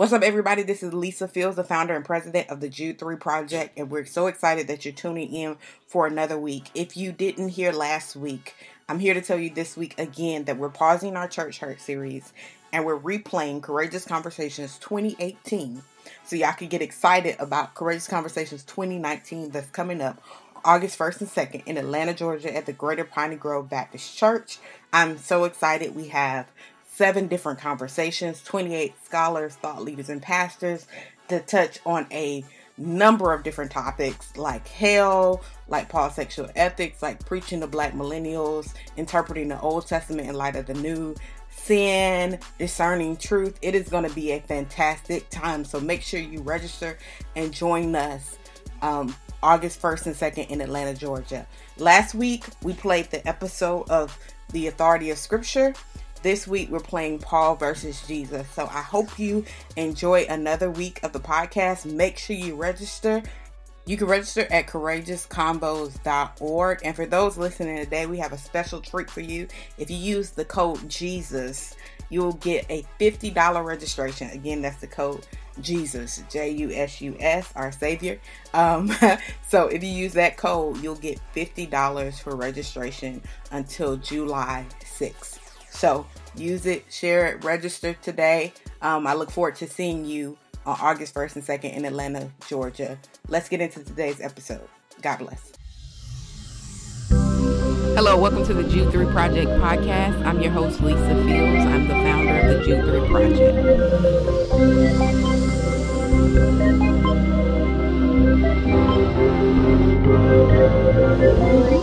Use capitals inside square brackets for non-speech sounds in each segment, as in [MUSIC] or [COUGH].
What's up, everybody? This is Lisa Fields, the founder and president of the Jude 3 Project, and we're so excited that you're tuning in for another week. If you didn't hear last week, I'm here to tell you this week again that we're pausing our Church Hurt series and we're replaying Courageous Conversations 2018 so y'all can get excited about Courageous Conversations 2019 that's coming up August 1st and 2nd in Atlanta, Georgia at the Greater Piney Grove Baptist Church. I'm so excited. We have seven different conversations, 28 scholars, thought leaders, and pastors to touch on a number of different topics like hell, like Paul's sexual ethics, like preaching to black millennials, interpreting the Old Testament in light of the New, sin, discerning truth. It is going to be a fantastic time. So make sure you register and join us um, August 1st and 2nd in Atlanta, Georgia. Last week, we played the episode of The Authority of Scripture. This week we're playing Paul versus Jesus. So I hope you enjoy another week of the podcast. Make sure you register. You can register at courageousconvos.org. And for those listening today, we have a special treat for you. If you use the code Jesus, you'll get a $50 registration. Again, that's the code Jesus, J U S U S, our Savior. Um, [LAUGHS] so if you use that code, you'll get $50 for registration until July 6th. So use it, share it, register today. Um, I look forward to seeing you on August 1st and 2nd in Atlanta, Georgia. Let's get into today's episode. God bless. Hello, welcome to the Jude 3 Project podcast. I'm your host, Lisa Fields. I'm the founder of the Jude 3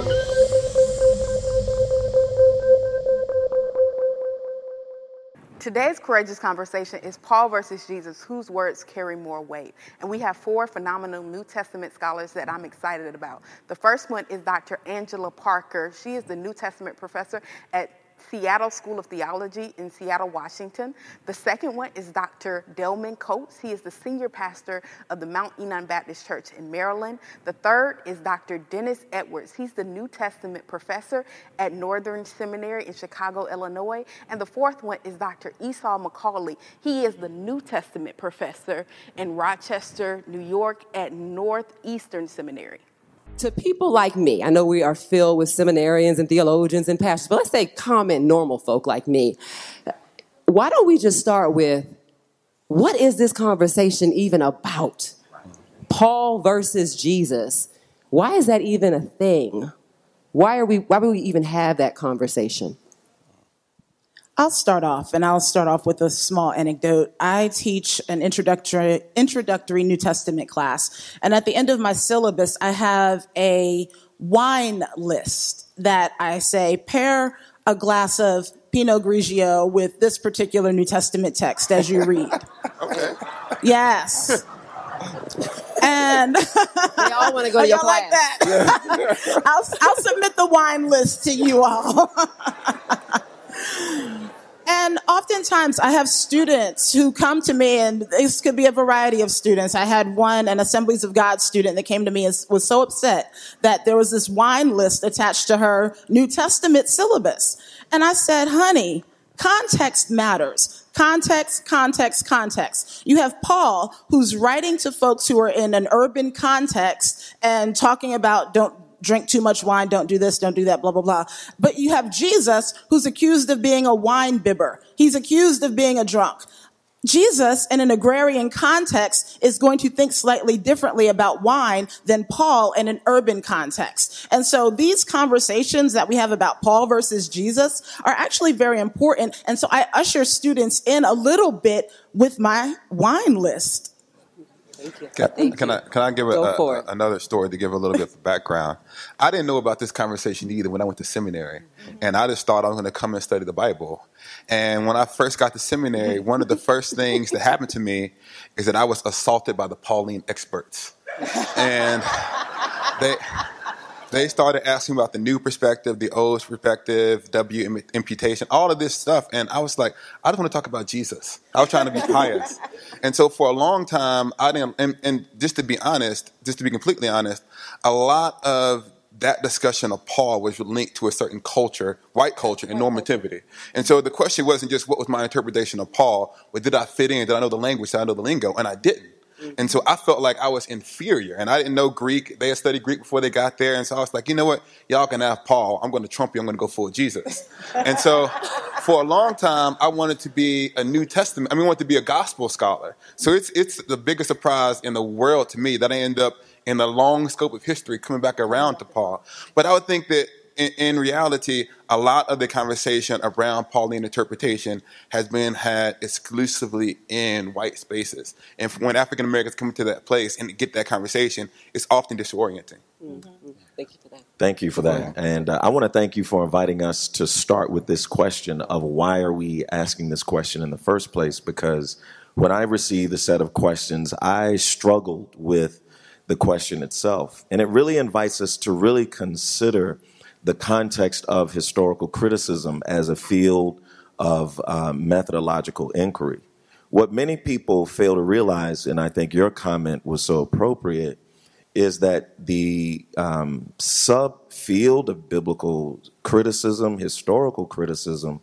Project. Today's courageous conversation is Paul versus Jesus, whose words carry more weight. And we have four phenomenal New Testament scholars that I'm excited about. The first one is Dr. Angela Parker. She is the New Testament professor at Seattle School of Theology in Seattle, Washington. The second one is Dr. Delman Coates. He is the senior pastor of the Mount Enon Baptist Church in Maryland. The third is Dr. Dennis Edwards. He's the New Testament professor at Northern Seminary in Chicago, Illinois. And the fourth one is Dr. Esau McCaulley. He is the New Testament professor in Rochester, New York at Northeastern Seminary to people like me, I know we are filled with seminarians and theologians and pastors, but let's say common, normal folk like me. Why don't we just start with what is this conversation even about? Paul versus Jesus. Why is that even a thing? Why are we why would we even have that conversation? I'll start off, and I'll start off with a small anecdote. I teach an introductory, introductory New Testament class, and at the end of my syllabus, I have a wine list that I say pair a glass of Pinot Grigio with this particular New Testament text as you read. [LAUGHS] okay. Yes. And [LAUGHS] we all want to go to your class. like that. Yeah. [LAUGHS] I'll, I'll submit the wine list to you all. And oftentimes I have students who come to me and this could be a variety of students. I had one, an Assemblies of God student that came to me and was so upset that there was this wine list attached to her New Testament syllabus. And I said, honey, context matters. Context, context, context. You have Paul who's writing to folks who are in an urban context and talking about don't drink too much wine, don't do this, don't do that, blah, blah, blah. But you have Jesus who's accused of being a wine bibber. He's accused of being a drunk. Jesus, in an agrarian context, is going to think slightly differently about wine than Paul in an urban context. And so these conversations that we have about Paul versus Jesus are actually very important. And so I usher students in a little bit with my wine list. Can, can I can I give a, a, another story to give a little bit of background? I didn't know about this conversation either when I went to seminary, and I just thought I was going to come and study the Bible. And when I first got to seminary, one of the first things that happened to me is that I was assaulted by the Pauline experts, [LAUGHS] and they they started asking about the new perspective, the old perspective, W imputation, all of this stuff. And I was like, I just want to talk about Jesus. I was trying to be [LAUGHS] pious. and so for a long time, I didn't, and, and just to be honest, just to be completely honest, a lot of that discussion of Paul was linked to a certain culture, white culture, and normativity. And so the question wasn't just what was my interpretation of Paul, but did I fit in? Did I know the language? Did I know the lingo? And I didn't. Mm-hmm. And so I felt like I was inferior, and I didn't know Greek. They had studied Greek before they got there, and so I was like, you know what, y'all can have Paul. I'm going to trump you. I'm going to go full Jesus. [LAUGHS] and so, for a long time, I wanted to be a New Testament. I mean, I wanted to be a gospel scholar. So it's it's the biggest surprise in the world to me that I end up in the long scope of history coming back around to Paul. But I would think that in, in, reality, a lot of the conversation around Pauline interpretation has been had exclusively in white spaces. And when African Americans come to that place and get that conversation, it's often disorienting. Mm-hmm. Thank you for that. Thank you for that. And uh, I want to thank you for inviting us to start with this question of why are we asking this question in the first place? Because when I received a set of questions, I struggled with the question itself. And it really invites us to really consider the context of historical criticism as a field of uh, methodological inquiry. What many people fail to realize, and I think your comment was so appropriate, is that the um, subfield of biblical criticism, historical criticism,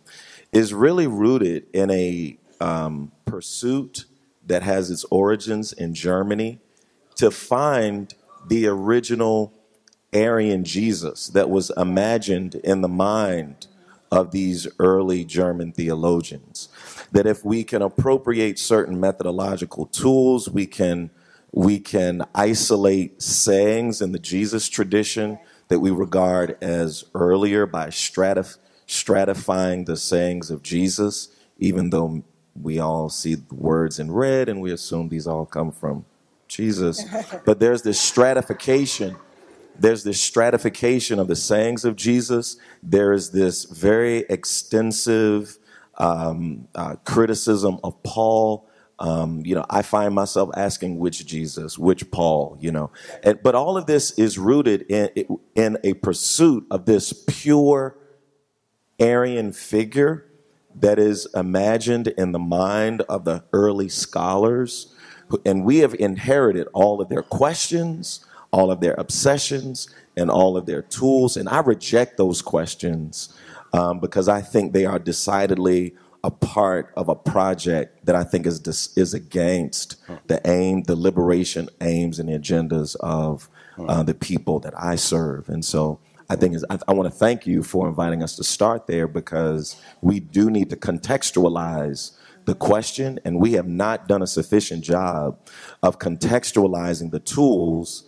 is really rooted in a um, pursuit that has its origins in Germany to find the original Aryan Jesus that was imagined in the mind of these early German theologians. That if we can appropriate certain methodological tools, we can we can isolate sayings in the Jesus tradition that we regard as earlier by stratif- stratifying the sayings of Jesus, even though we all see the words in red and we assume these all come from Jesus. [LAUGHS] But there's this stratification there's this stratification of the sayings of Jesus. There is this very extensive um, uh, criticism of Paul. Um, you know, I find myself asking which Jesus, which Paul, you know. And, but all of this is rooted in, in a pursuit of this pure Aryan figure that is imagined in the mind of the early scholars. And we have inherited all of their questions, all of their obsessions and all of their tools. And I reject those questions um, because I think they are decidedly a part of a project that I think is dis- is against the aim, the liberation aims, and the agendas of uh, the people that I serve. And so I think I, I want to thank you for inviting us to start there because we do need to contextualize the question, and we have not done a sufficient job of contextualizing the tools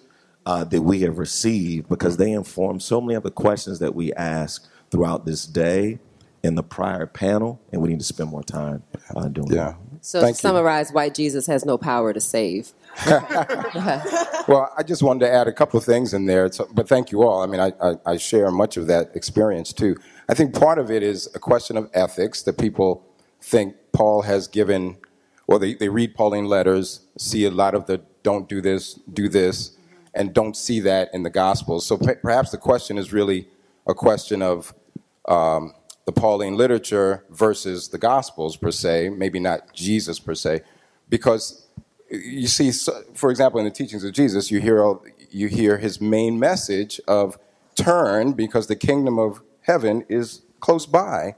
uh, that we have received because they inform so many of the questions that we ask throughout this day in the prior panel, and we need to spend more time uh, doing yeah. that. So, Thank to summarize, why Jesus has no power to save. [LAUGHS] well, I just wanted to add a couple of things in there, so, but thank you all. I mean, I, I, I share much of that experience too. I think part of it is a question of ethics that people think Paul has given, or they, they read Pauline letters, see a lot of the don't do this, do this, and don't see that in the Gospels. So perhaps the question is really a question of um, the Pauline literature versus the Gospels per se, maybe not Jesus per se, because you see, for example, in the teachings of Jesus, you hear you hear his main message of turn because the kingdom of heaven is close by.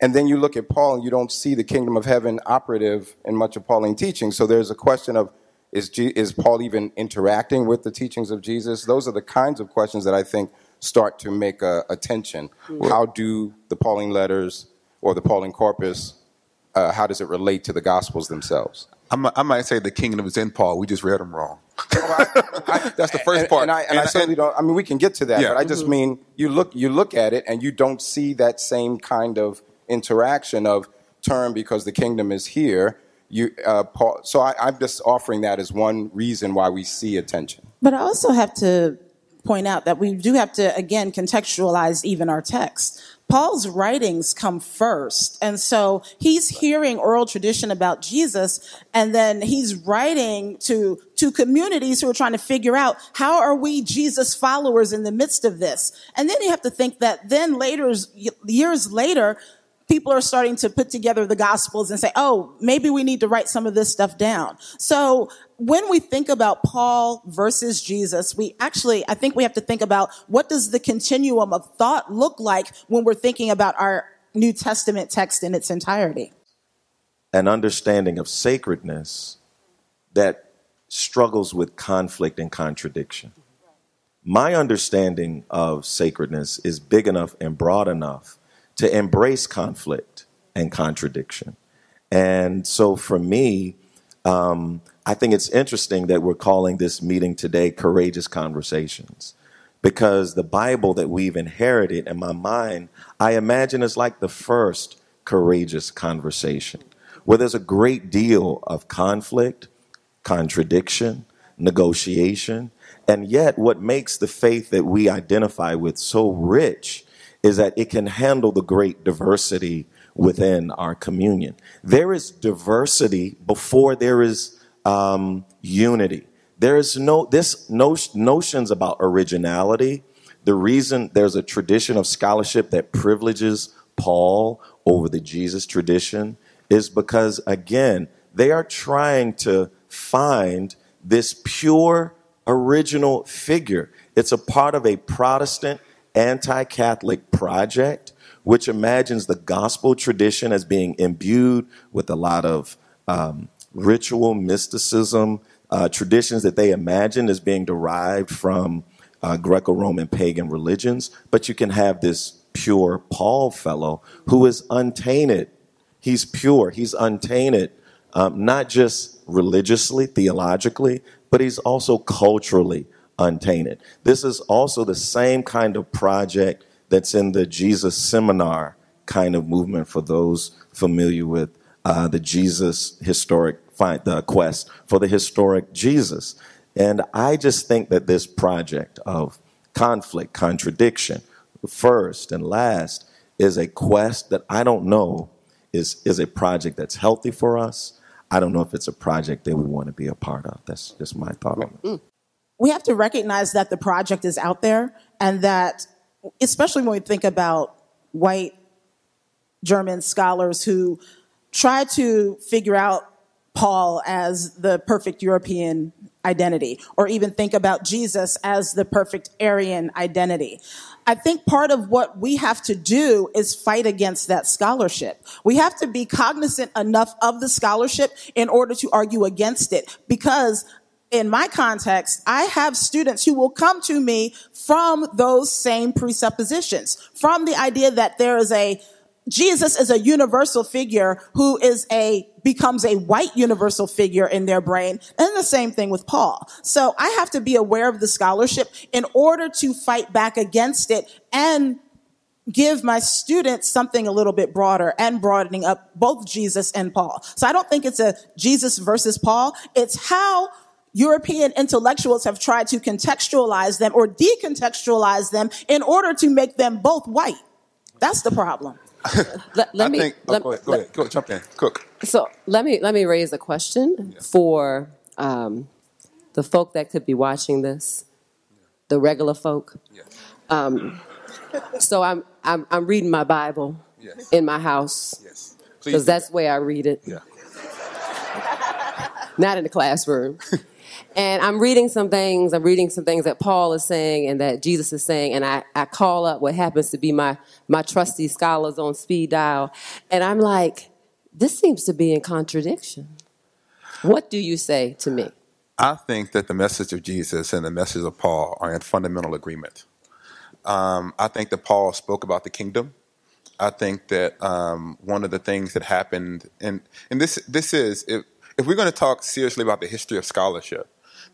And then you look at Paul and you don't see the kingdom of heaven operative in much of Pauline teaching. So there's a question of is, G- is Paul even interacting with the teachings of Jesus? Those are the kinds of questions that I think start to make a, a tension. Mm-hmm. How do the Pauline letters or the Pauline corpus, uh, how does it relate to the Gospels themselves? I might say the kingdom is in Paul. We just read them wrong. [LAUGHS] That's the first part. And, I, and, and I certainly don't. I mean, we can get to that, yeah. but I just mm-hmm. mean you look you look at it and you don't see that same kind of interaction of turn because the kingdom is here you, uh, Paul, so I, I'm just offering that as one reason why we see attention. But I also have to point out that we do have to again contextualize even our text. Paul's writings come first. And so he's hearing oral tradition about Jesus and then he's writing to, to communities who are trying to figure out how are we Jesus followers in the midst of this? And then you have to think that then later, years later, people are starting to put together the gospels and say, oh, maybe we need to write some of this stuff down. So when we think about Paul versus Jesus, we actually, I think we have to think about what does the continuum of thought look like when we're thinking about our New Testament text in its entirety. An understanding of sacredness that struggles with conflict and contradiction. My understanding of sacredness is big enough and broad enough to embrace conflict and contradiction. And so for me, um, I think it's interesting that we're calling this meeting today Courageous Conversations because the Bible that we've inherited in my mind, I imagine is like the first courageous conversation where there's a great deal of conflict, contradiction, negotiation. And yet, what makes the faith that we identify with so rich is that it can handle the great diversity within our communion. There is diversity before there is um, unity. There is no this no, notions about originality. The reason there's a tradition of scholarship that privileges Paul over the Jesus tradition is because again they are trying to find this pure original figure. It's a part of a Protestant anti Catholic project, which imagines the gospel tradition as being imbued with a lot of um, ritual, mysticism, uh, traditions that they imagine as being derived from uh, Greco Roman pagan religions. But you can have this pure Paul fellow who is untainted. He's pure, he's untainted, um, not just religiously, theologically, but he's also culturally untainted. This is also the same kind of project that's in the Jesus seminar kind of movement for those familiar with uh, the Jesus historic find the quest for the historic Jesus. And I just think that this project of conflict, contradiction, first and last, is a quest that I don't know is, is a project that's healthy for us. I don't know if it's a project that we want to be a part of. That's just my thought on it. We have to recognize that the project is out there and that, especially when we think about white German scholars who try to figure out Paul as the perfect European identity, or even think about Jesus as the perfect Aryan identity. I think part of what we have to do is fight against that scholarship. We have to be cognizant enough of the scholarship in order to argue against it because in my context, I have students who will come to me from those same presuppositions, from the idea that there is a Jesus is a universal figure who is a becomes a white universal figure in their brain and the same thing with Paul. So I have to be aware of the scholarship in order to fight back against it and give my students something a little bit broader and broadening up both Jesus and Paul. So I don't think it's a Jesus versus Paul. It's how European intellectuals have tried to contextualize them or decontextualize them in order to make them both white. That's the problem. [LAUGHS] let, let me think, oh, let, go ahead, go ahead, go jump in, cook. So let me let me raise a question yeah. for um, the folk that could be watching this, the regular folk. Yeah. Um, so I'm, I'm I'm reading my Bible yes. in my house yes. because that's the way I read it. Yeah. Not in the classroom. [LAUGHS] And I'm reading some things, I'm reading some things that Paul is saying and that Jesus is saying, and I, I call up what happens to be my, my trusty scholars on speed dial, and I'm like, this seems to be in contradiction. What do you say to me? I think that the message of Jesus and the message of Paul are in fundamental agreement. Um, I think that Paul spoke about the kingdom. I think that um, one of the things that happened, and and this this is if if we're going to talk seriously about the history of scholarship,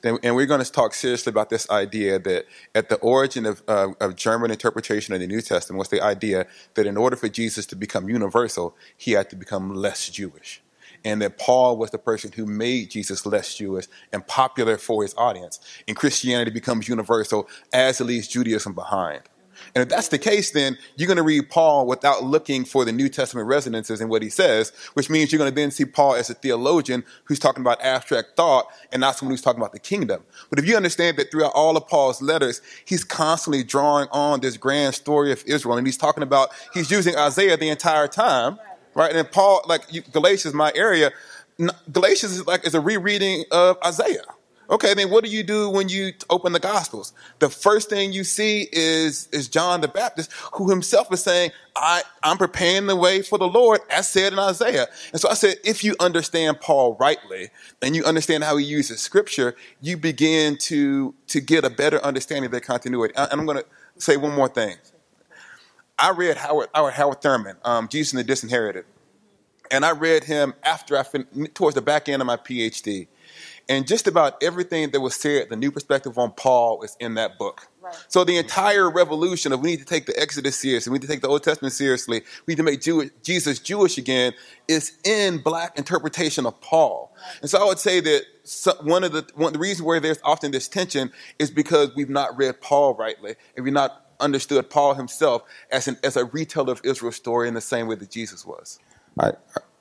then, and we're going to talk seriously about this idea that at the origin of, uh, of German interpretation of the New Testament was the idea that in order for Jesus to become universal, he had to become less Jewish. And that Paul was the person who made Jesus less Jewish and popular for his audience. And Christianity becomes universal as it leaves Judaism behind. And if that's the case, then you're going to read Paul without looking for the New Testament resonances in what he says, which means you're going to then see Paul as a theologian who's talking about abstract thought and not someone who's talking about the kingdom. But if you understand that throughout all of Paul's letters, he's constantly drawing on this grand story of Israel, and he's talking about, he's using Isaiah the entire time, right? And Paul, like Galatians, my area, Galatians is like is a rereading of Isaiah. Okay, then what do you do when you open the Gospels? The first thing you see is is John the Baptist, who himself is saying, I, I'm preparing the way for the Lord, as said in Isaiah. And so I said, if you understand Paul rightly and you understand how he uses scripture, you begin to, to get a better understanding of their continuity. And I'm going to say one more thing. I read Howard, Howard, Howard Thurman, um, Jesus and the Disinherited. And I read him after I fin- towards the back end of my PhD. And just about everything that was said, the new perspective on Paul is in that book. Right. So the entire revolution of we need to take the Exodus seriously, we need to take the Old Testament seriously, we need to make Jew- Jesus Jewish again, is in black interpretation of Paul. Right. And so I would say that one of the one the reason where there's often this tension is because we've not read Paul rightly, and we've not understood Paul himself as an as a reteller of Israel's story in the same way that Jesus was. I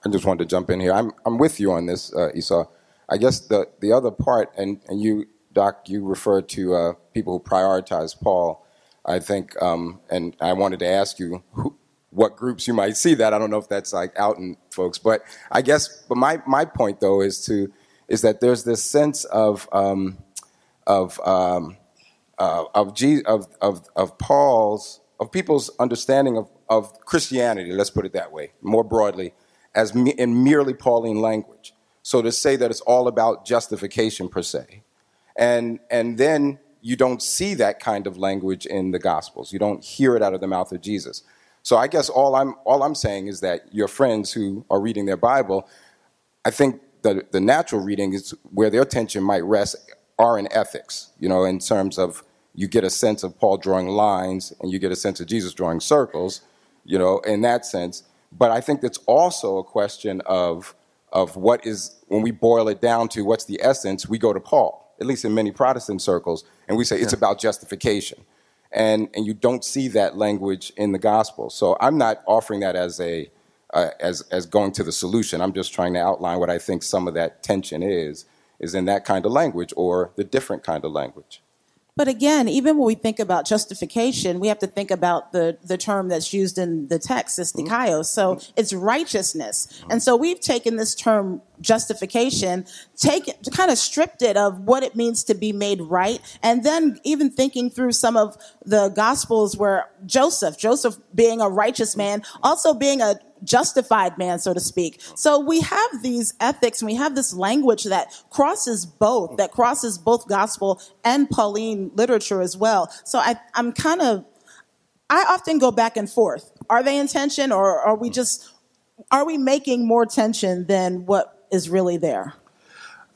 I just wanted to jump in here. I'm I'm with you on this, uh, Esau. I guess the, the other part, and, and you, Doc, you referred to uh, people who prioritize Paul. I think, um, and I wanted to ask you who, what groups you might see that. I don't know if that's like out in folks, but I guess. But my, my point though is to is that there's this sense of um, of um, uh, of, of of of Paul's of people's understanding of of Christianity. Let's put it that way, more broadly, as me, in merely Pauline language. So to say that it's all about justification per se, and and then you don't see that kind of language in the Gospels. You don't hear it out of the mouth of Jesus. So I guess all I'm all I'm saying is that your friends who are reading their Bible, I think the the natural reading is where their attention might rest are in ethics. You know, in terms of you get a sense of Paul drawing lines and you get a sense of Jesus drawing circles. You know, in that sense. But I think that's also a question of of what is, when we boil it down to what's the essence, we go to Paul, at least in many Protestant circles, and we say it's about justification. And, and you don't see that language in the gospel. So I'm not offering that as a, uh, as, as going to the solution. I'm just trying to outline what I think some of that tension is, is in that kind of language or the different kind of language. But again, even when we think about justification, we have to think about the, the term that's used in the text, is mm-hmm. dikaios. So mm-hmm. it's righteousness. And so we've taken this term justification, take kind of stripped it of what it means to be made right. And then even thinking through some of the gospels where Joseph, Joseph being a righteous man, also being a justified man, so to speak. So we have these ethics and we have this language that crosses both, that crosses both gospel and Pauline literature as well. So I, I'm kind of, I often go back and forth. Are they in tension or are we just, are we making more tension than what is really there?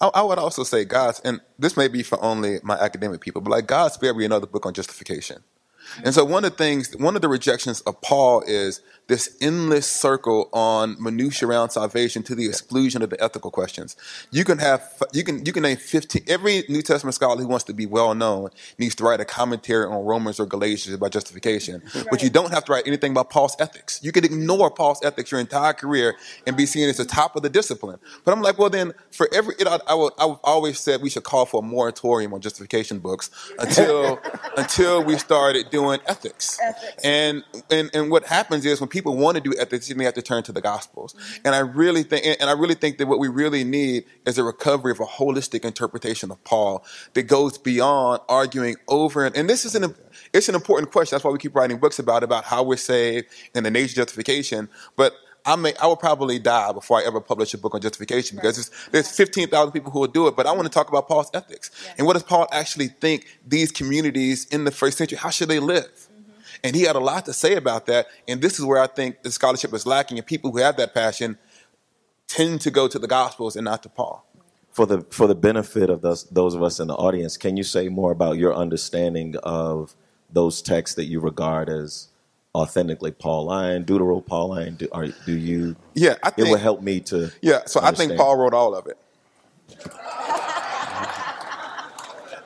I, would also say God's, and this may be for only my academic people, but like God spared me another book on justification. And so one of the things, one of the rejections of Paul is this endless circle on minutia around salvation to the exclusion of the ethical questions. You can have, you can, you can name 15, every New Testament scholar who wants to be well known needs to write a commentary on Romans or Galatians about justification. Right. But you don't have to write anything about Paul's ethics. You can ignore Paul's ethics your entire career and be seen as the top of the discipline. But I'm like, well then, for every, it, I, I, would, I always said we should call for a moratorium on justification books until, [LAUGHS] until we started doing ethics. ethics. And, and, and what happens is when people people want to do ethics, they have to turn to the Gospels. Mm-hmm. And I really think, and I really think that what we really need is a recovery of a holistic interpretation of Paul that goes beyond arguing over. And, and this is an it's an important question. That's why we keep writing books about about how we're saved and the nature of justification. But I may, I will probably die before I ever publish a book on justification because right. there's 15,000 people who will do it. But I want to talk about Paul's ethics yes. and what does Paul actually think these communities in the first century, how should they live? And he had a lot to say about that. And this is where I think the scholarship is lacking. And people who have that passion tend to go to the Gospels and not to Paul. For the for the benefit of those those of us in the audience, can you say more about your understanding of those texts that you regard as authentically Pauline, Deutero Pauline? Do, are, do you? Yeah, I think it would help me to. Yeah, so understand. I think Paul wrote all of it.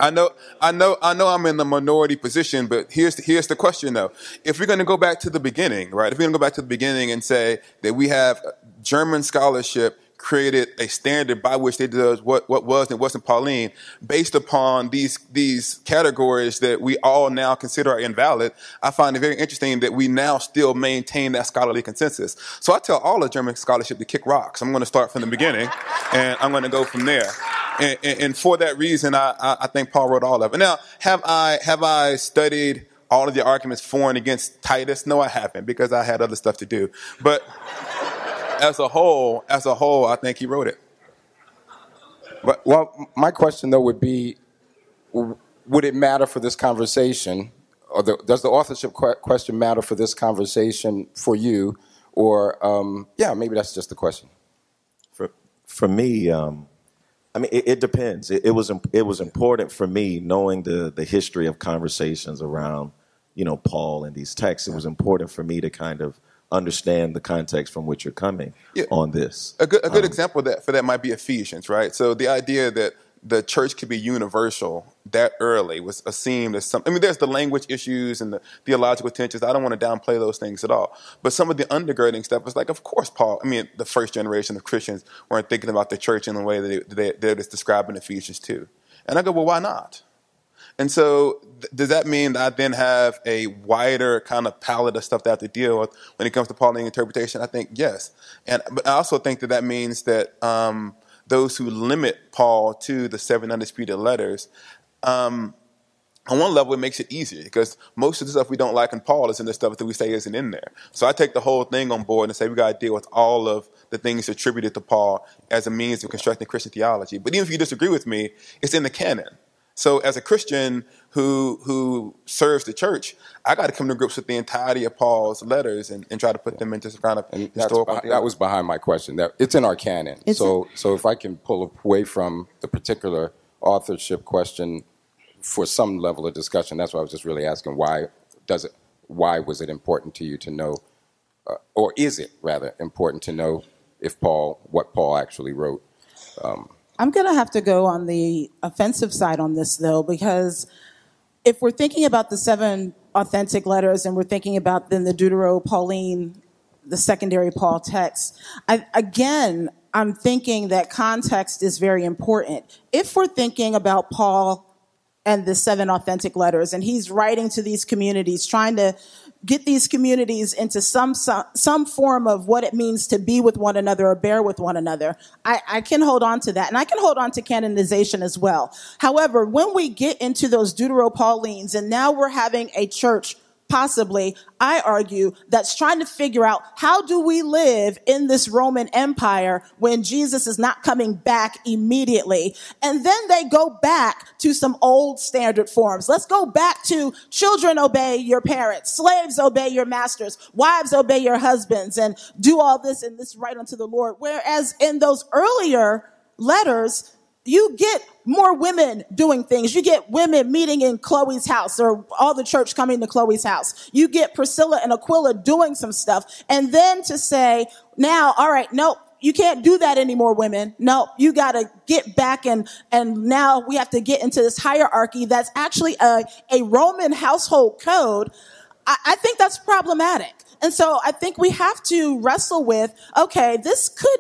I know, I know, I know. I'm in the minority position, but here's the, here's the question though. If we're going to go back to the beginning, right? If we're going to go back to the beginning and say that we have German scholarship created a standard by which they did what, what was and wasn't Pauline based upon these, these categories that we all now consider are invalid. I find it very interesting that we now still maintain that scholarly consensus. So I tell all of German scholarship to kick rocks. I'm going to start from the beginning and I'm going to go from there. And, and, and for that reason, I, I, I think Paul wrote all of it. Now, have I, have I studied all of the arguments for and against Titus? No, I haven't because I had other stuff to do. But as a whole, as a whole, I think he wrote it. But well, my question though would be, would it matter for this conversation, or the, does the authorship question matter for this conversation for you, or um, yeah, maybe that's just the question. For for me, um, I mean, it, it depends. It, it, was it was important for me knowing the the history of conversations around, you know, Paul and these texts. It was important for me to kind of understand the context from which you're coming yeah. on this. A good, a good um, example that for that might be Ephesians, right? So the idea that the church could be universal that early was assumed as some. I mean, there's the language issues and the theological tensions. I don't want to downplay those things at all. But some of the undergirding stuff was like, of course, Paul. I mean, the first generation of Christians weren't thinking about the church in the way that, they, that it's described in Ephesians 2. And I go, well, why not? And so, th- does that mean that I then have a wider kind of palette of stuff that I have to deal with when it comes to Pauline interpretation? I think yes, and but I also think that that means that um, those who limit Paul to the seven undisputed letters. Um, on one level, it makes it easier because most of the stuff we don't like in Paul is in the stuff that we say isn't in there. So I take the whole thing on board and say we got to deal with all of the things attributed to Paul as a means of constructing Christian theology. But even if you disagree with me, it's in the canon. So as a Christian who who serves the church, I got to come to grips with the entirety of Paul's letters and, and try to put them into some kind of and historical. Behind, that was behind my question. That it's in our canon. It's so a- so if I can pull away from the particular authorship question for some level of discussion, that's why I was just really asking why does it why was it important to you to know, uh, or is it rather important to know if Paul what Paul actually wrote? Um, I'm going to have to go on the offensive side on this, though, because if we're thinking about the seven authentic letters and we're thinking about then the Deutero Pauline, the secondary Paul text, I, again, I'm thinking that context is very important. If we're thinking about Paul and the seven authentic letters, and he's writing to these communities, trying to get these communities into some, some, some form of what it means to be with one another or bear with one another. I, I can hold on to that. And I can hold on to canonization as well. However, when we get into those Deutero-Paulines and now we're having a church possibly, I argue, that's trying to figure out how do we live in this Roman Empire when Jesus is not coming back immediately. And then they go back to some old standard forms. Let's go back to children obey your parents, slaves obey your masters, wives obey your husbands, and do all this and this right unto the Lord. Whereas in those earlier letters, you get more women doing things. You get women meeting in Chloe's house or all the church coming to Chloe's house. You get Priscilla and Aquila doing some stuff. And then to say, now, all right, nope, you can't do that anymore, women. No, you gotta get back and, and now we have to get into this hierarchy that's actually a, a Roman household code. I, I think that's problematic. And so I think we have to wrestle with, okay, this could,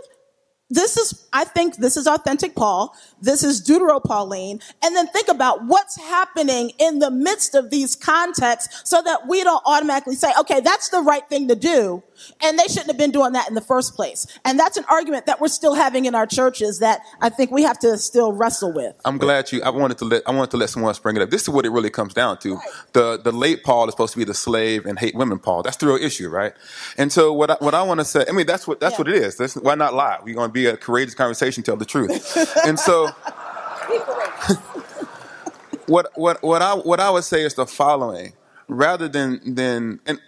this is, I think this is authentic Paul. This is Deutero-Pauline. And then think about what's happening in the midst of these contexts so that we don't automatically say, okay, that's the right thing to do. And they shouldn't have been doing that in the first place. And that's an argument that we're still having in our churches that I think we have to still wrestle with. I'm glad you, I wanted to let, I wanted to let someone else bring it up. This is what it really comes down to. Right. The, the late Paul is supposed to be the slave and hate women Paul. That's the real issue, right? And so what I, what I want to say, I mean, that's what, that's yeah. what it is. That's, why not lie? We're going to be a courageous conversation, tell the truth. and so, [LAUGHS] [LAUGHS] what, what, what I, what I would say is the following rather than, than, and,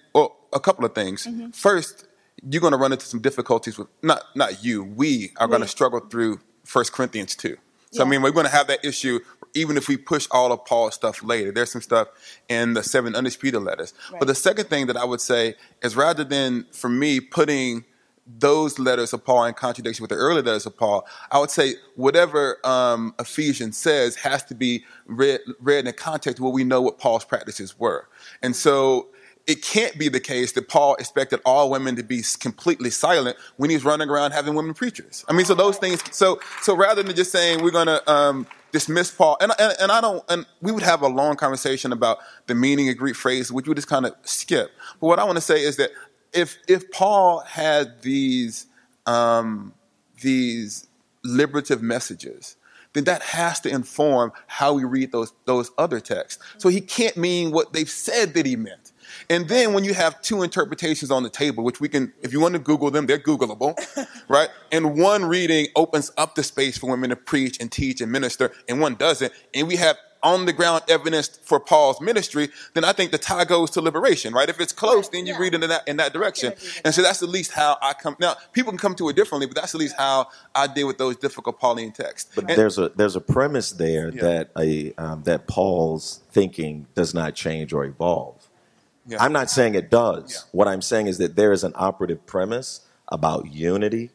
a couple of things. Mm-hmm. First, you're going to run into some difficulties with not not you. We are going to struggle through First Corinthians two. So yeah. I mean, we're going to have that issue even if we push all of Paul's stuff later. There's some stuff in the seven undisputed letters. Right. But the second thing that I would say is rather than for me putting those letters of Paul in contradiction with the early letters of Paul, I would say whatever um, Ephesians says has to be read, read in context where we know what Paul's practices were. And so it can't be the case that Paul expected all women to be completely silent when he's running around having women preachers. I mean, so those things. So so rather than just saying we're going to um, dismiss Paul, and, and and I don't, and we would have a long conversation about the meaning of Greek phrases, which we just kind of skip. But what I want to say is that if if Paul had these um, these liberative messages, then that has to inform how we read those those other texts. So he can't mean what they've said that he meant. And then when you have two interpretations on the table, which we can, if you want to Google them, they're Googleable, [LAUGHS] right? And one reading opens up the space for women to preach and teach and minister, and one doesn't. And we have on the ground evidence for Paul's ministry, then I think the tie goes to liberation, right? If it's close, then you yeah. read in that in that direction. And so that's at least how I come. Now, people can come to it differently, but that's at least how I deal with those difficult Pauline texts. But and, there's a there's a premise there yeah. that a um, that Paul's thinking does not change or evolve. Yeah. I'm not saying it does. Yeah. What I'm saying is that there is an operative premise about unity,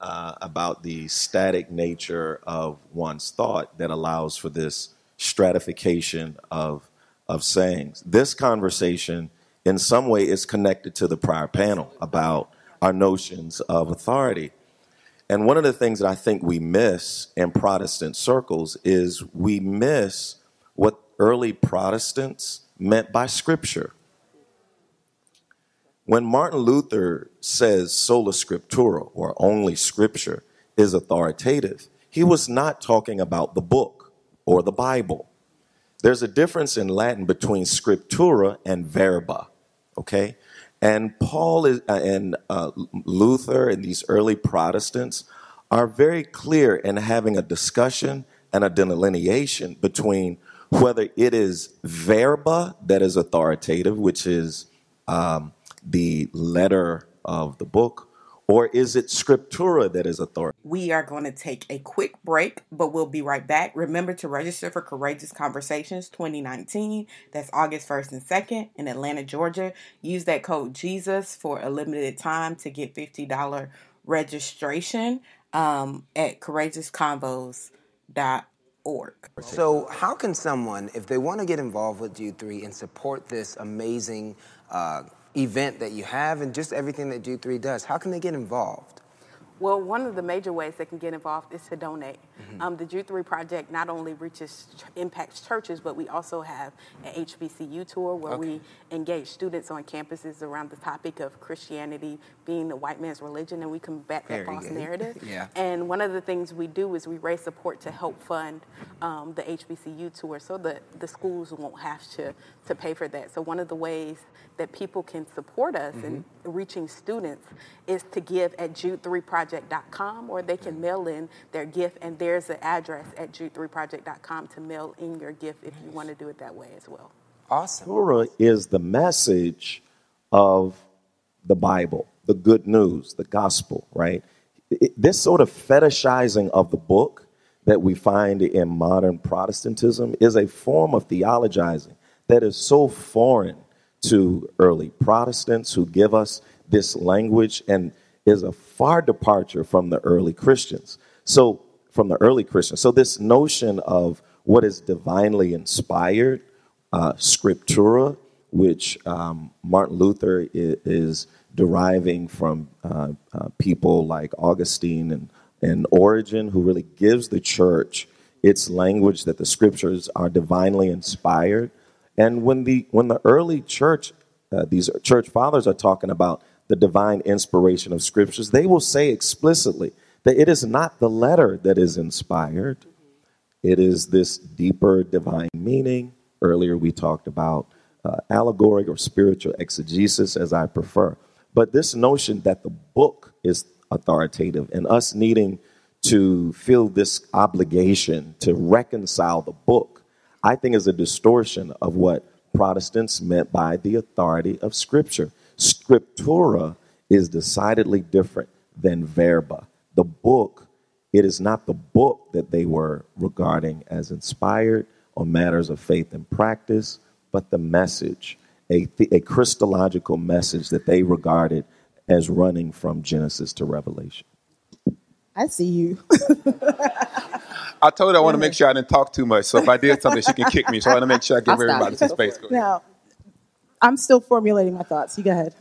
uh, about the static nature of one's thought that allows for this stratification of, of sayings. This conversation, in some way, is connected to the prior panel about our notions of authority. And one of the things that I think we miss in Protestant circles is we miss what early Protestants meant by Scripture. When Martin Luther says sola scriptura, or only scripture, is authoritative, he was not talking about the book or the Bible. There's a difference in Latin between scriptura and verba, okay? And Paul is, uh, and uh, Luther and these early Protestants are very clear in having a discussion and a delineation between whether it is verba that is authoritative, which is um, the letter of the book, or is it scriptura that is authority? We are going to take a quick break, but we'll be right back. Remember to register for Courageous Conversations 2019. That's August 1st and 2nd in Atlanta, Georgia. Use that code Jesus for a limited time to get $50 registration um, at courageousconvos.org. So, how can someone, if they want to get involved with Jude 3 and support this amazing uh, event that you have and just everything that Jude 3 does, how can they get involved? Well, one of the major ways they can get involved is to donate. Mm-hmm. Um, the Jude 3 Project not only reaches, impacts churches, but we also have an HBCU tour where okay. we engage students on campuses around the topic of Christianity being the white man's religion, and we combat that false good. narrative. [LAUGHS] yeah. And one of the things we do is we raise support to help fund um, the HBCU tour so that the schools won't have to, to pay for that. So one of the ways that people can support us mm-hmm. in reaching students is to give at jude3project.com or they can mail in their gift and there's an address at jude3project.com to mail in your gift if you want to do it that way as well. Awesome. Torah is the message of the Bible, the good news, the gospel, right? It, this sort of fetishizing of the book that we find in modern Protestantism is a form of theologizing that is so foreign to early Protestants who give us this language and is a far departure from the early Christians. So, from the early Christians. So, this notion of what is divinely inspired, uh, scriptura, which um, Martin Luther is, is deriving from uh, uh, people like Augustine and, and Origen, who really gives the church its language that the scriptures are divinely inspired and when the when the early church, uh, these church fathers are talking about the divine inspiration of scriptures, they will say explicitly that it is not the letter that is inspired. It is this deeper divine meaning. Earlier we talked about uh, allegoric or spiritual exegesis, as I prefer. But this notion that the book is authoritative and us needing to feel this obligation to reconcile the book I think is a distortion of what Protestants meant by the authority of Scripture. Scriptura is decidedly different than verba. The book, it is not the book that they were regarding as inspired on matters of faith and practice, but the message, a, a Christological message that they regarded as running from Genesis to Revelation? I see you. [LAUGHS] I told her I want to make sure I didn't talk too much. So if I did something, she can kick me. So I want to make sure I give [LAUGHS] everybody some space. Now, I'm still formulating my thoughts. You go ahead.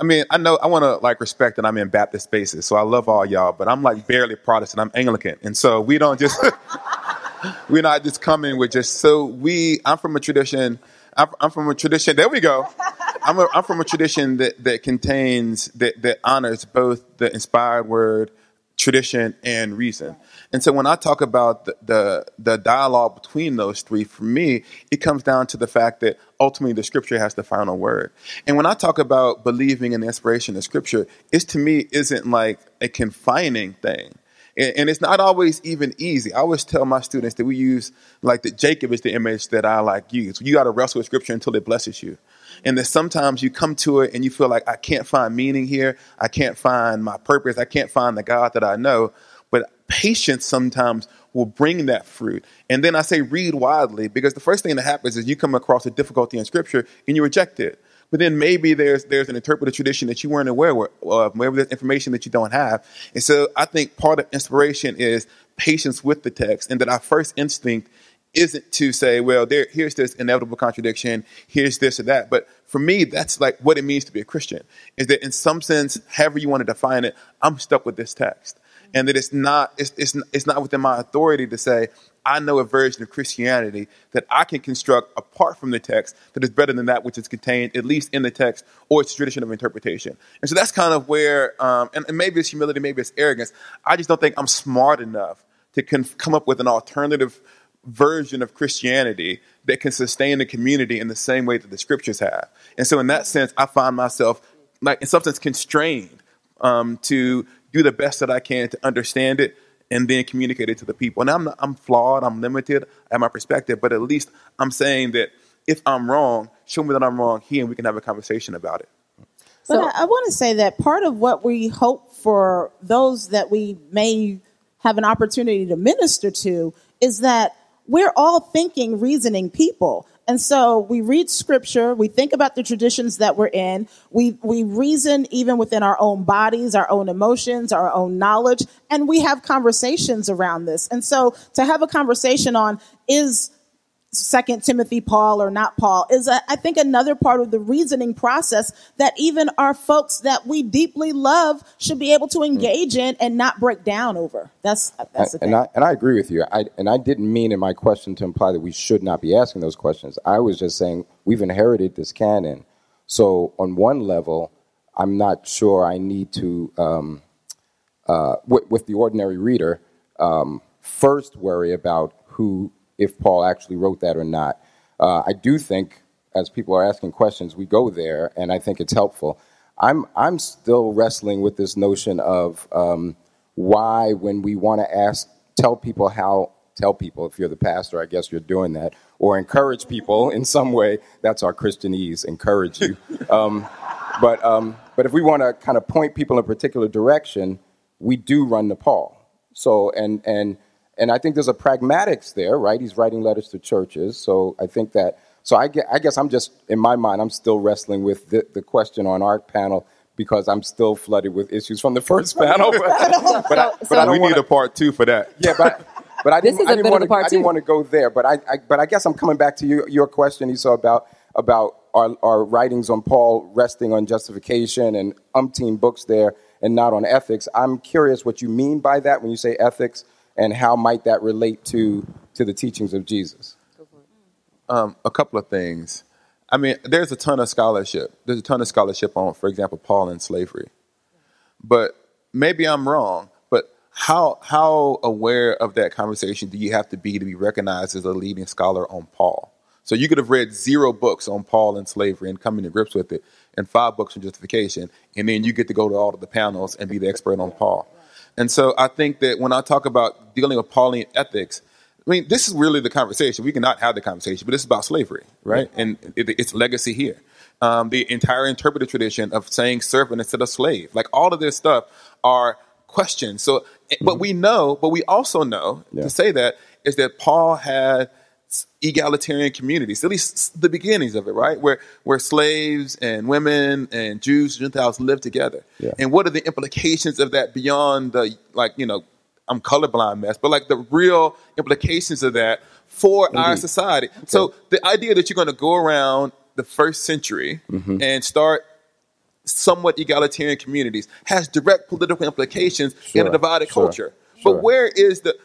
I mean, I know I want to like respect that I'm in Baptist spaces, so I love all y'all, but I'm like barely Protestant. I'm Anglican, and so we don't just [LAUGHS] we're not just coming with just so we. I'm from a tradition. I'm, I'm from a tradition. There we go. I'm, a, I'm from a tradition that that contains that that honors both the inspired word, tradition, and reason. And so when I talk about the, the, the, dialogue between those three, for me, it comes down to the fact that ultimately the scripture has the final word. And when I talk about believing in the inspiration of scripture, it to me isn't like a confining thing. And, and it's not always even easy. I always tell my students that we use like that Jacob is the image that I like use. You got to wrestle with scripture until it blesses you. And that sometimes you come to it and you feel like I can't find meaning here. I can't find my purpose. I can't find the God that I know. But patience sometimes will bring that fruit. And then I say read widely because the first thing that happens is you come across a difficulty in scripture and you reject it. But then maybe there's there's an interpretive tradition that you weren't aware of. Maybe there's information that you don't have. And so I think part of inspiration is patience with the text, and that our first instinct isn't to say, well, there here's this inevitable contradiction, here's this or that. But for me, that's like what it means to be a Christian. Is that in some sense, however you want to define it, I'm stuck with this text and that it's not it's, it's, it's not within my authority to say I know a version of Christianity that I can construct apart from the text that is better than that which is contained at least in the text or its tradition of interpretation. And so that's kind of where, um, and, and, maybe it's humility, maybe it's arrogance. I just don't think I'm smart enough to come up with an alternative version of Christianity that can sustain the community in the same way that the scriptures have. And so in that sense, I find myself like in some sense constrained um, to do the best that I can to understand it and then communicate it to the people. And I'm not, I'm flawed, I'm limited, I have my perspective, but at least I'm saying that if I'm wrong, show me that I'm wrong here, and we can have a conversation about it. But so, I, I want to say that part of what we hope for those that we may have an opportunity to minister to is that we're all thinking, reasoning people. And so we read scripture, we think about the traditions that we're in, we, we reason even within our own bodies, our own emotions, our own knowledge, and we have conversations around this. And so to have a conversation on is Second Timothy Paul or not Paul is, a, I think, another part of the reasoning process that even our folks that we deeply love should be able to engage in and not break down over. That's that's the thing. And I, and I agree with you. I, and I didn't mean in my question to imply that we should not be asking those questions. I was just saying we've inherited this canon. So on one level, I'm not sure I need to, um, uh, with, with, the ordinary reader, um, first worry about who if Paul actually wrote that or not. Uh, I do think, as people are asking questions, we go there, and I think it's helpful. I'm I'm still wrestling with this notion of um, why, when we want to ask, tell people how, tell people if you're the pastor, I guess you're doing that, or encourage people [LAUGHS] in some way. That's our Christianese, encourage you. [LAUGHS] Um, but um, but if we want to kind of point people in a particular direction, we do run to Paul. So and and and I think there's a pragmatics there, right? He's writing letters to churches. So I think that, so I, get, I guess I'm just, in my mind, I'm still wrestling with the, the question on our panel because I'm still flooded with issues from the first panel. [LAUGHS] But, but, I, but I, we wanna, need a part two for that. Yeah, but, but I didn't, I didn't, want to, I didn't want to go there. But I, I, but I guess I'm coming back to you, your question, you saw about, about our, our writings on Paul resting on justification and umpteen books there and not on ethics. I'm curious what you mean by that when you say ethics and how might that relate to to the teachings of Jesus? Um, a couple of things. I mean, there's a ton of scholarship. There's a ton of scholarship on, for example, Paul and slavery. But maybe I'm wrong. But how how aware of that conversation do you have to be to be recognized as a leading scholar on Paul? So you could have read zero books on Paul and slavery and come into grips with it, and five books on justification, and then you get to go to all of the panels and be the expert on Paul. And so I think that when I talk about dealing with Pauline ethics, I mean, this is really the conversation. We cannot have the conversation, but it's about slavery, right? And it, its legacy here. Um, the entire interpretive tradition of saying servant instead of slave. Like all of this stuff are questions. So, mm-hmm. but we know, but we also know yeah. to say that is that Paul had egalitarian communities, at least the beginnings of it, right? Where where slaves and women and Jews, Gentiles live together. Yeah. And what are the implications of that beyond the like, you know, I'm colorblind mess, but like the real implications of that for Indeed. our society. Okay. So the idea that you're going to go around the first century mm-hmm. and start somewhat egalitarian communities has direct political implications sure. in a divided sure. culture. Sure. But where is the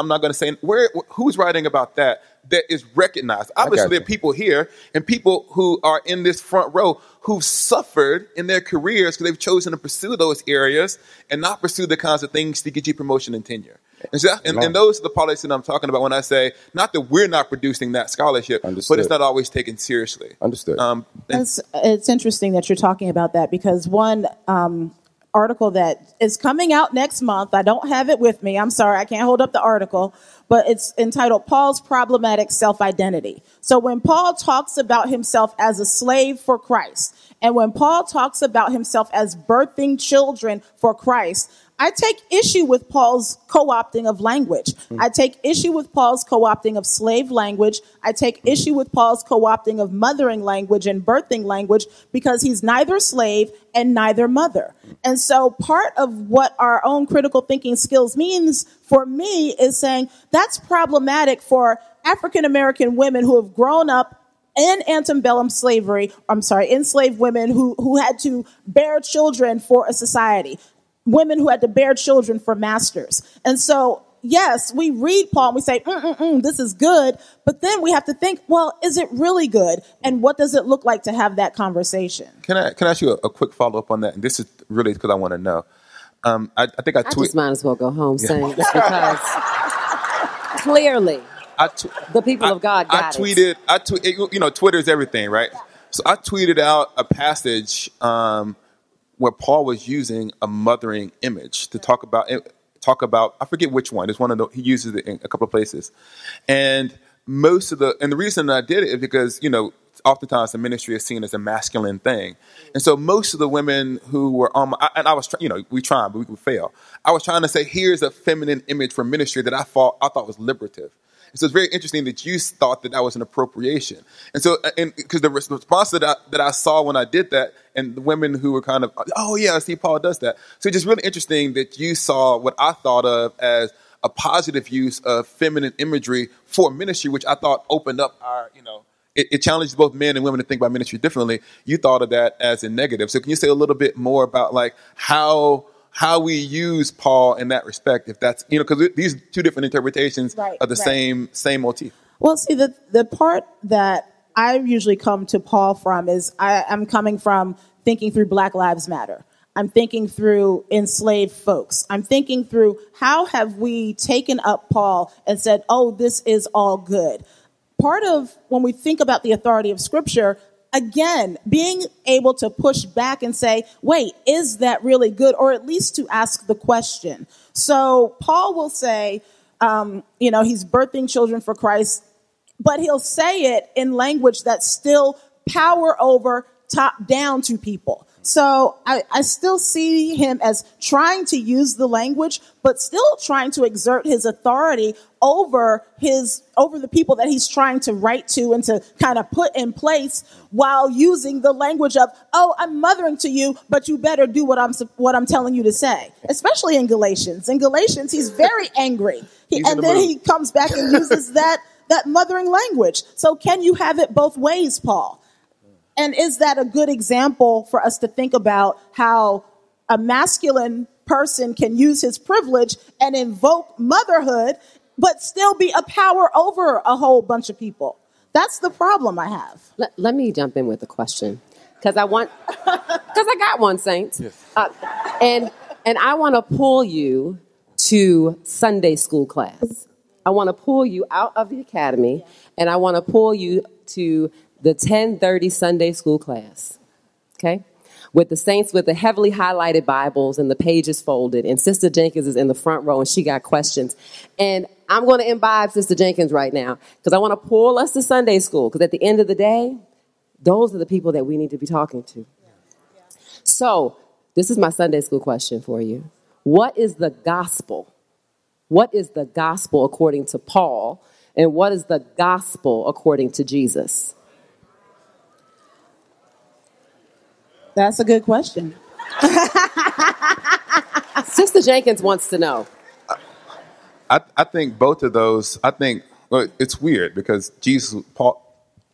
I'm not going to say where who's writing about that that is recognized. Obviously, there are people here and people who are in this front row who've suffered in their careers because they've chosen to pursue those areas and not pursue the kinds of things to get you promotion and tenure. And, so, and, and those are the policies that I'm talking about when I say not that we're not producing that scholarship, Understood. but it's not always taken seriously. Understood. Um, it's, it's interesting that you're talking about that because one, um, article that is coming out next month. I don't have it with me. I'm sorry, I can't hold up the article, but it's entitled Paul's Problematic Self Identity. So when Paul talks about himself as a slave for Christ, and when Paul talks about himself as birthing children for Christ, I take issue with Paul's co-opting of language. I take issue with Paul's co-opting of slave language. I take issue with Paul's co-opting of mothering language and birthing language because he's neither slave and neither mother. And so part of what our own critical thinking skills means for me is saying that's problematic for African American women who have grown up in antebellum slavery, I'm sorry, enslaved women who, who had to bear children for a society women who had to bear children for masters. And so, yes, we read Paul and we say, Mm-mm-mm, this is good. But then we have to think, well, is it really good? And what does it look like to have that conversation? Can I, can I ask you a, a quick follow up on that? And this is really because I want to know. Um, I, I, think I, tweet- I just might as well go home yeah. saying this because clearly tw- the people I, of God I tweeted, it. I tweeted, you know, Twitter is everything, right? So I tweeted out a passage um, where Paul was using a mothering image to talk about eh, talk about I forget which one. It's one of the he uses it in a couple of places, and most of the and the reason I did it is because you know oftentimes the ministry is seen as a masculine thing, and so most of the women who were on my, and I was you know we tried but we would fail. I was trying to say here's a feminine image for ministry that I thought I thought was liberative. And so it's very interesting that you thought that that was an appropriation. And so, uh, and because the response that I, that I saw when I did that, and the women who were kind of, oh, oh yeah, I see Paul does that. So it's just really interesting that you saw what I thought of as a positive use of feminine imagery for ministry, which I thought opened up our, you know, it, it challenged both men and women to think about ministry differently. You thought of that as a negative. So can you say a little bit more about like how how we use Paul in that respect, if that's you know, because these two different interpretations right, of the right. same same motif. Well, see the the part that I usually come to Paul from is I, I'm coming from thinking through Black Lives Matter. I'm thinking through enslaved folks. I'm thinking through how have we taken up Paul and said, oh, this is all good. Part of when we think about the authority of Scripture, again, being able to push back and say, wait, is that really good? Or at least to ask the question. So Paul will say, um, you know, he's birthing children for Christ, but he'll say it in language that's still power over top down to people. So I, I, still see him as trying to use the language, but still trying to exert his authority over his, over the people that he's trying to write to and to kind of put in place while using the language of, oh, I'm mothering to you, but you better do what I'm, what I'm telling you to say. Especially in Galatians. In Galatians, he's very [LAUGHS] angry. He, and then he comes back and uses that, that mothering language. So can you have it both ways, Paul? And is that a good example for us to think about how a masculine person can use his privilege and invoke motherhood, but still be a power over a whole bunch of people? That's the problem I have. Let, let me jump in with a question because I want [LAUGHS] because I got one, Saints, yes. uh, and and I want to pull you to Sunday school class. I want to pull you out of the academy, and I want to pull you to the 1030 Sunday school class. Okay? With the saints with the heavily highlighted Bibles and the pages folded. And Sister Jenkins is in the front row and she got questions. And I'm going to imbibe Sister Jenkins right now because I want to pull us to Sunday school because at the end of the day, those are the people that we need to be talking to. So, this is my Sunday school question for you. What is the gospel? What is the gospel according to Paul? And what is the gospel according to Jesus? That's a good question. [LAUGHS] Sister Jenkins wants to know. I, I think both of those, I think well, it's weird because Jesus, Paul,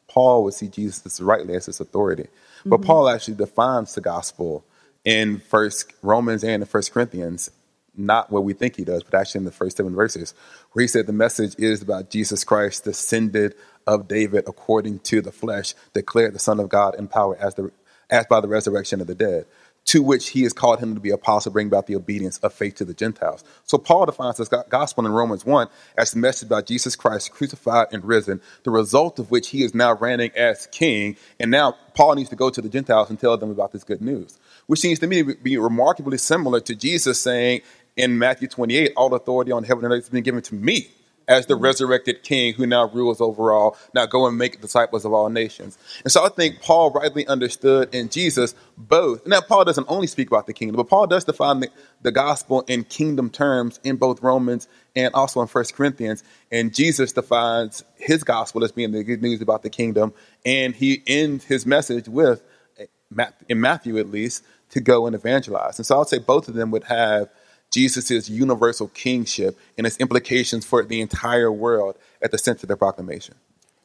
Paul would see Jesus rightly as his authority. But mm-hmm. Paul actually defines the gospel in First Romans and in First Corinthians, not what we think he does, but actually in the first seven verses, where he said the message is about Jesus Christ, descended of David according to the flesh, declared the Son of God in power as the as by the resurrection of the dead to which he has called him to be apostle, bring about the obedience of faith to the Gentiles. So Paul defines this gospel in Romans 1 as the message about Jesus Christ crucified and risen, the result of which he is now reigning as king. And now Paul needs to go to the Gentiles and tell them about this good news, which seems to me to be remarkably similar to Jesus saying in Matthew 28, all authority on heaven and earth has been given to me as the mm-hmm. resurrected king who now rules over all. Now go and make disciples of all nations. And so I think Paul rightly understood in Jesus both. Now, Paul doesn't only speak about the kingdom, but Paul does define the, the gospel in kingdom terms in both Romans and also in First Corinthians. And Jesus defines his gospel as being the good news about the kingdom. And he ends his message with, eh, in Matthew at least, to go and evangelize. And so I would say both of them would have Jesus' universal kingship and its implications for the entire world at the center of the proclamation.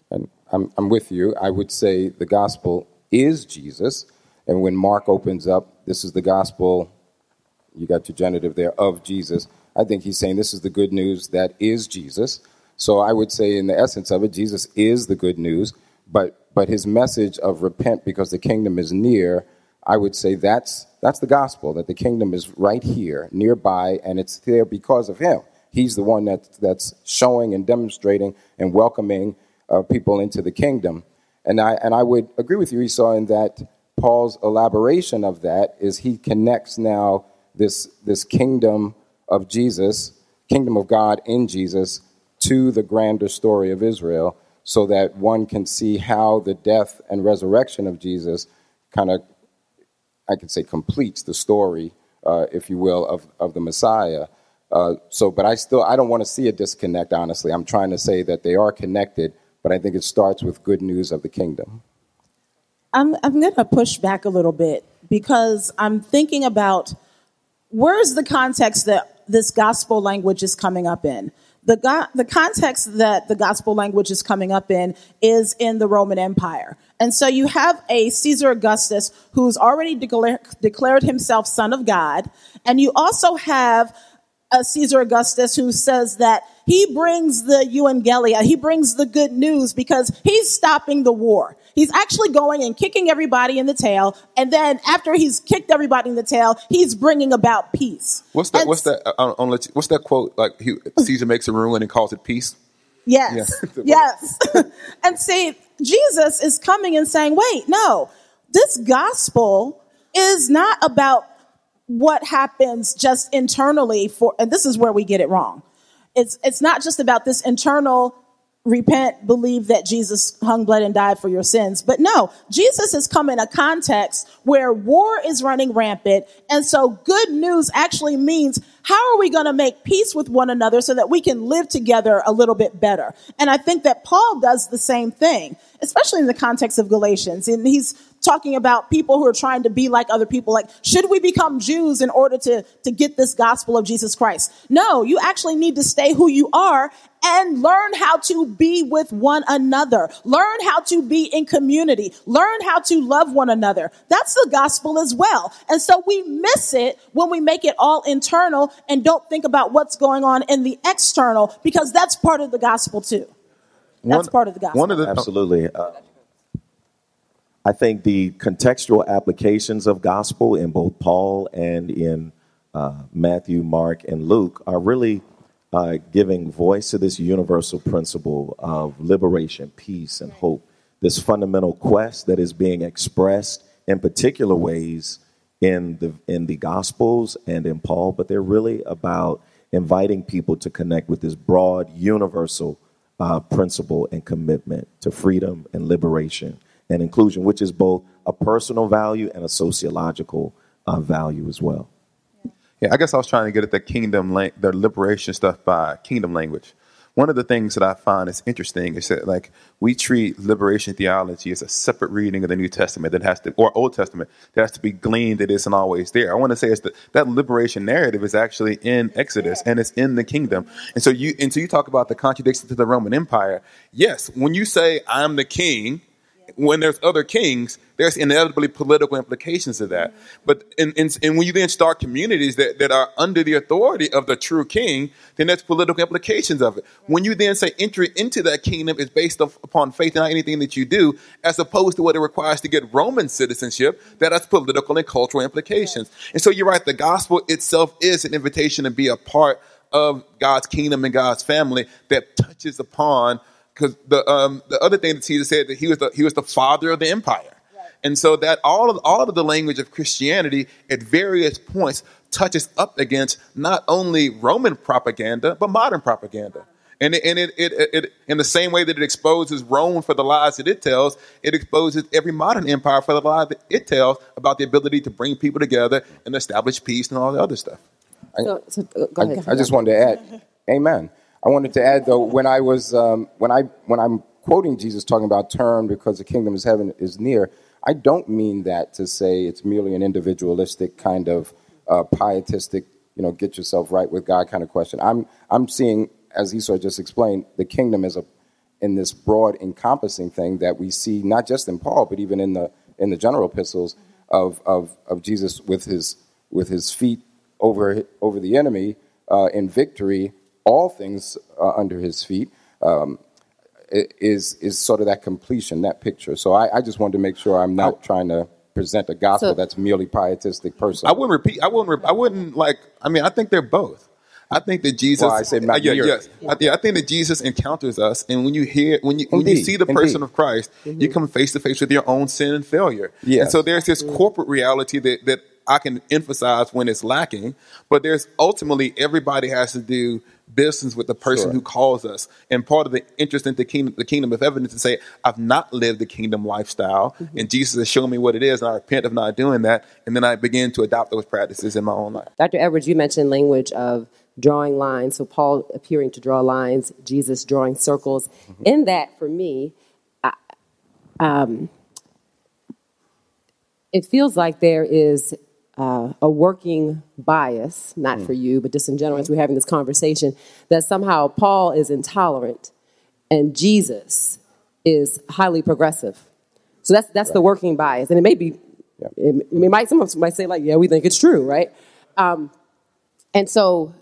And I'm, I'm with you. I would say the gospel is Jesus. And when Mark opens up, this is the gospel, you got your genitive there, of Jesus. I think he's saying this is the good news that is Jesus. So I would say, in the essence of it, Jesus is the good news, but, but his message of repent because the kingdom is near, I would say that's that's the gospel, that the kingdom is right here, nearby, and it's there because of him. He's the one that, that's showing and demonstrating and welcoming uh, people into the kingdom. And I, and I would agree with you, Esau, in that Paul's elaboration of that is he connects now this, this kingdom of Jesus, kingdom of God in Jesus, to the grander story of Israel so that one can see how the death and resurrection of Jesus kind of I could say completes the story, uh, if you will, of, of the Messiah. Uh, so, but I still, I don't want to see a disconnect, honestly. I'm trying to say that they are connected, but I think it starts with good news of the kingdom. I'm, I'm going to push back a little bit because I'm thinking about where's the context that this gospel language is coming up in? The, go- the context that the gospel language is coming up in is in the Roman Empire. And so you have a Caesar Augustus who's already declare- declared himself son of God. And you also have a Caesar Augustus who says that he brings the euangelia, he brings the good news because he's stopping the war. He's actually going and kicking everybody in the tail, and then after he's kicked everybody in the tail, he's bringing about peace. What's that? And what's that? Uh, what's that quote? Like he, Caesar makes a ruin and calls it peace. Yes, yeah. [LAUGHS] yes. [LAUGHS] and see, Jesus is coming and saying, "Wait, no, this gospel is not about what happens just internally for." And this is where we get it wrong. It's it's not just about this internal repent, believe that Jesus hung, bled, and died for your sins. But no, Jesus has come in a context where war is running rampant. And so good news actually means how are we going to make peace with one another so that we can live together a little bit better? And I think that Paul does the same thing, especially in the context of Galatians. And he's talking about people who are trying to be like other people. Like, should we become Jews in order to, to get this gospel of Jesus Christ? No, you actually need to stay who you are and learn how to be with one another. Learn how to be in community. Learn how to love one another. That's the gospel as well. And so we miss it when we make it all internal and don't think about what's going on in the external because that's part of the gospel too. That's one, part of the gospel. One of the, Absolutely. Uh, I think the contextual applications of gospel in both Paul and in uh, Matthew, Mark, and Luke are really uh, giving voice to this universal principle of liberation, peace, and hope. This fundamental quest that is being expressed in particular ways in the in the Gospels and in Paul, but they're really about inviting people to connect with this broad, universal uh, principle and commitment to freedom and liberation and inclusion, which is both a personal value and a sociological uh, value as well. Yeah, I guess I was trying to get at the kingdom, the liberation stuff by kingdom language. one of the things that I find is interesting is that like we treat liberation theology as a separate reading of the New Testament that has to, or Old Testament that has to be gleaned that isn't always there. I want to say is that that liberation narrative is actually in Exodus and it's in the kingdom. And so you, and so you talk about the contradiction to the Roman Empire. Yes, when you say I'm the king, when there's other kings, there's inevitably political implications of that. Mm-hmm. But in, in, and when you then start communities that, that are under the authority of the true king, then that's political implications of it. When you then say entry into that kingdom is based upon faith in anything that you do, as opposed to what it requires to get Roman citizenship, that has political and cultural implications. And so you're right, the gospel itself is an invitation to be a part of God's kingdom and God's family that touches upon because the um, the other thing that Jesus said that he was the he was the father of the empire, right. and so that all of all of the language of Christianity at various points touches up against not only Roman propaganda but modern propaganda. And, it, and it, it, it, in the same way that it exposes Rome for the lies that it tells, it exposes every modern empire for the lies that it tells about the ability to bring people together and establish peace and all the other stuff. So, so, uh, I, I, just wanted to add, Amen. I wanted to add though, when I was um, when I when I'm quoting Jesus talking about turn because the kingdom of heaven is near, I don't mean that to say it's merely an individualistic kind of uh, pietistic, you know, get yourself right with God kind of question. I'm I'm seeing, as Esau just explained, the kingdom as a in this broad encompassing thing that we see not just in Paul, but even in the in the general epistles of of, of Jesus with his with his feet over over the enemy uh, in victory all things uh, under his feet, um, is is sort of that completion, that picture. So I, I just wanted to make sure I'm not I, trying to present a gospel so, that's merely pietistic person. I wouldn't repeat. I wouldn't. I wouldn't like. I mean, I think they're both. I think that Jesus. Well, I said uh, yeah, yes. Yeah. I, yeah, I think that Jesus encounters us, and when you hear, when you indeed, when you see the person indeed. of Christ, mm-hmm. you come face to face with your own sin and failure. Yes. And so there's this mm-hmm. corporate reality that that I can emphasize when it's lacking, but there's ultimately everybody has to do business with the person sure. who calls us. And part of the interest in the kingdom, the kingdom of heaven is to say, I've not lived the kingdom lifestyle, mm-hmm. and Jesus has shown me what it is, and I repent of not doing that, and then I begin to adopt those practices in my own life. Dr. Edwards, you mentioned language of drawing lines. So Paul appearing to draw lines, Jesus drawing circles. Mm-hmm. In that, for me, I, um, it feels like there is uh, a working bias, not mm. for you, but just in general, as we're having this conversation, that somehow Paul is intolerant and Jesus is highly progressive. So that's that's right. the working bias, and it may be, yeah. it, it, might some of might say like, yeah, we think it's true, right? Um, and so,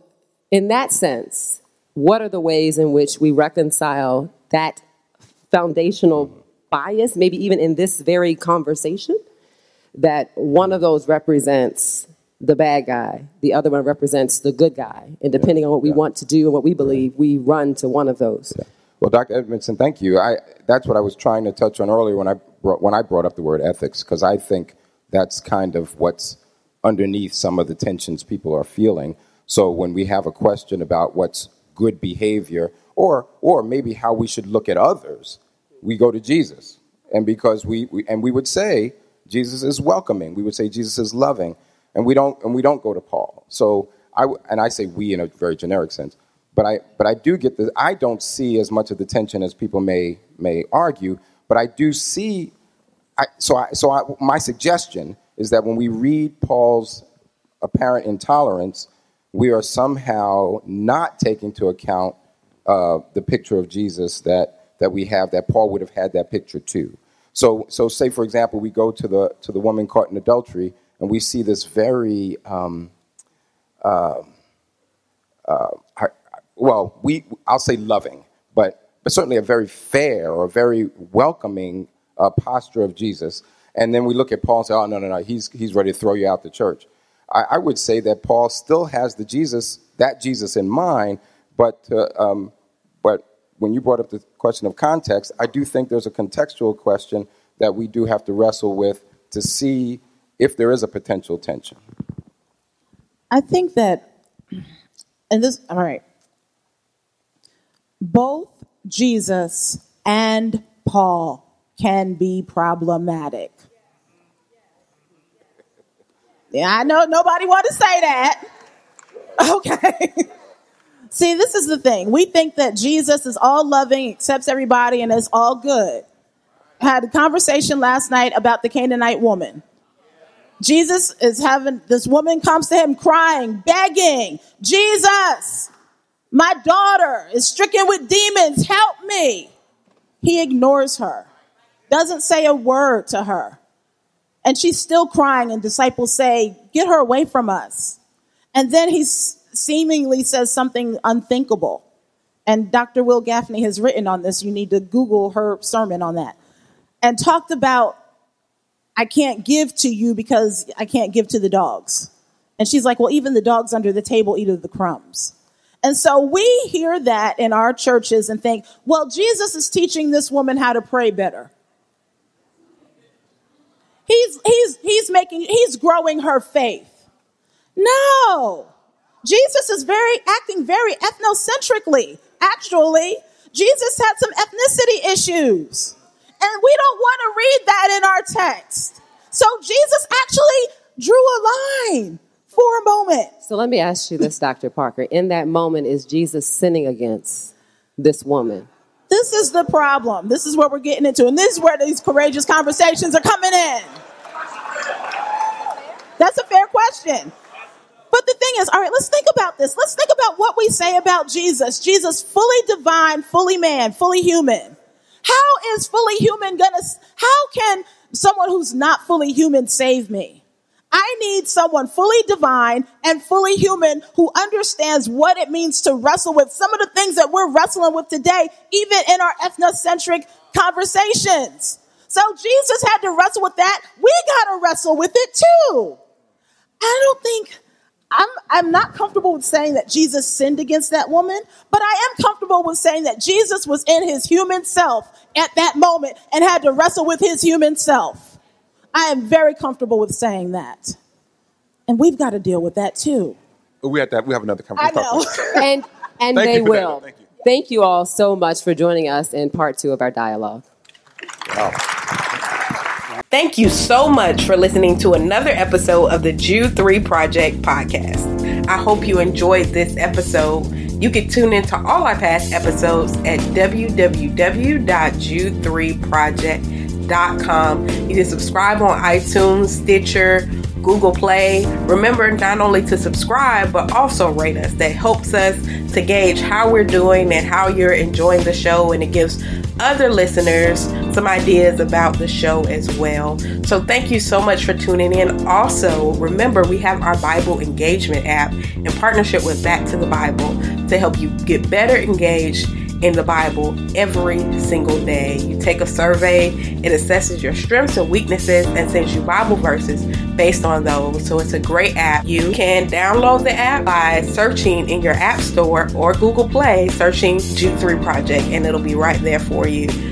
in that sense, what are the ways in which we reconcile that foundational bias, maybe even in this very conversation, that one of those represents the bad guy, the other one represents the good guy. And depending yeah, on what we yeah. want to do and what we believe, we run to one of those. Yeah. Well, Dr. Edmondson, thank you. I, that's what I was trying to touch on earlier when I brought, when I brought up the word ethics, because I think that's kind of what's underneath some of the tensions people are feeling. So when we have a question about what's good behavior, or or maybe how we should look at others, we go to Jesus, and because we, we and we would say Jesus is welcoming. We would say Jesus is loving, and we don't and we don't go to Paul. So I and I say we in a very generic sense, but I but I do get this. I don't see as much of the tension as people may may argue, but I do see. I, so I, so I, my suggestion is that when we read Paul's apparent intolerance, we are somehow not taking into account uh, the picture of Jesus that that we have that Paul would have had that picture too. So, so say for example, we go to the to the woman caught in adultery, and we see this very, um, uh, uh, well, we I'll say loving, but but certainly a very fair or very welcoming uh, posture of Jesus. And then we look at Paul and say, oh no no no, he's he's ready to throw you out the church. I, I would say that Paul still has the Jesus that Jesus in mind, but uh, um, when you brought up the question of context, I do think there's a contextual question that we do have to wrestle with to see if there is a potential tension. I think that, and this, all right, both Jesus and Paul can be problematic. Yeah, I know nobody want to say that. [LAUGHS] Okay. See, this is the thing. We think that Jesus is all loving, accepts everybody, and is all good. Had a conversation last night about the Canaanite woman. Jesus is having, this woman comes to him crying, begging, Jesus, my daughter is stricken with demons, help me. He ignores her, doesn't say a word to her. And she's still crying, and disciples say, Get her away from us. And then he seemingly says something unthinkable. And Dr. Wil Gafney has written on this. You need to Google her sermon on that. And talked about, I can't give to you because I can't give to the dogs. And she's like, Well, even the dogs under the table eat of the crumbs. And so we hear that in our churches and think, well, Jesus is teaching this woman how to pray better. He's, he's, he's making, he's growing her faith. No. Jesus is very, acting very ethnocentrically. Actually, Jesus had some ethnicity issues. And we don't want to read that in our text. So Jesus actually drew a line for a moment. So let me ask you this, Dr. Parker. In that moment, is Jesus sinning against this woman? This is the problem. This is what we're getting into. And this is where these courageous conversations are coming in. That's a fair question. But the thing is, all right, let's think about this. Let's think about what we say about Jesus. Jesus, fully divine, fully man, fully human. How is fully human gonna, how can someone who's not fully human save me? I need someone fully divine and fully human who understands what it means to wrestle with some of the things that we're wrestling with today, even in our ethnocentric conversations. So Jesus had to wrestle with that. We got to wrestle with it too. I don't think I'm, I'm not comfortable with saying that Jesus sinned against that woman, but I am comfortable with saying that Jesus was in his human self at that moment and had to wrestle with his human self. I am very comfortable with saying that. And we've got to deal with that too. We have to have, we have another conversation. I know. [LAUGHS] and and they will. Thank you. Thank you all so much for joining us in part two of our dialogue. Wow. Thank you so much for listening to another episode of the Jude 3 Project podcast. I hope you enjoyed this episode. You can tune into all our past episodes at www.jude3project.com. You can subscribe on iTunes, Stitcher, Google Play. Remember not only to subscribe, but also rate us. That helps us to gauge how we're doing and how you're enjoying the show, and it gives other listeners some ideas about the show as well. So, thank you so much for tuning in. Also, remember we have our Bible engagement app in partnership with Back to the Bible to help you get better engaged in the Bible every single day. You take a survey, it assesses your strengths and weaknesses and sends you Bible verses based on those. So it's a great app. You can download the app by searching in your App Store or Google Play, searching Jude 3 Project, and it'll be right there for you.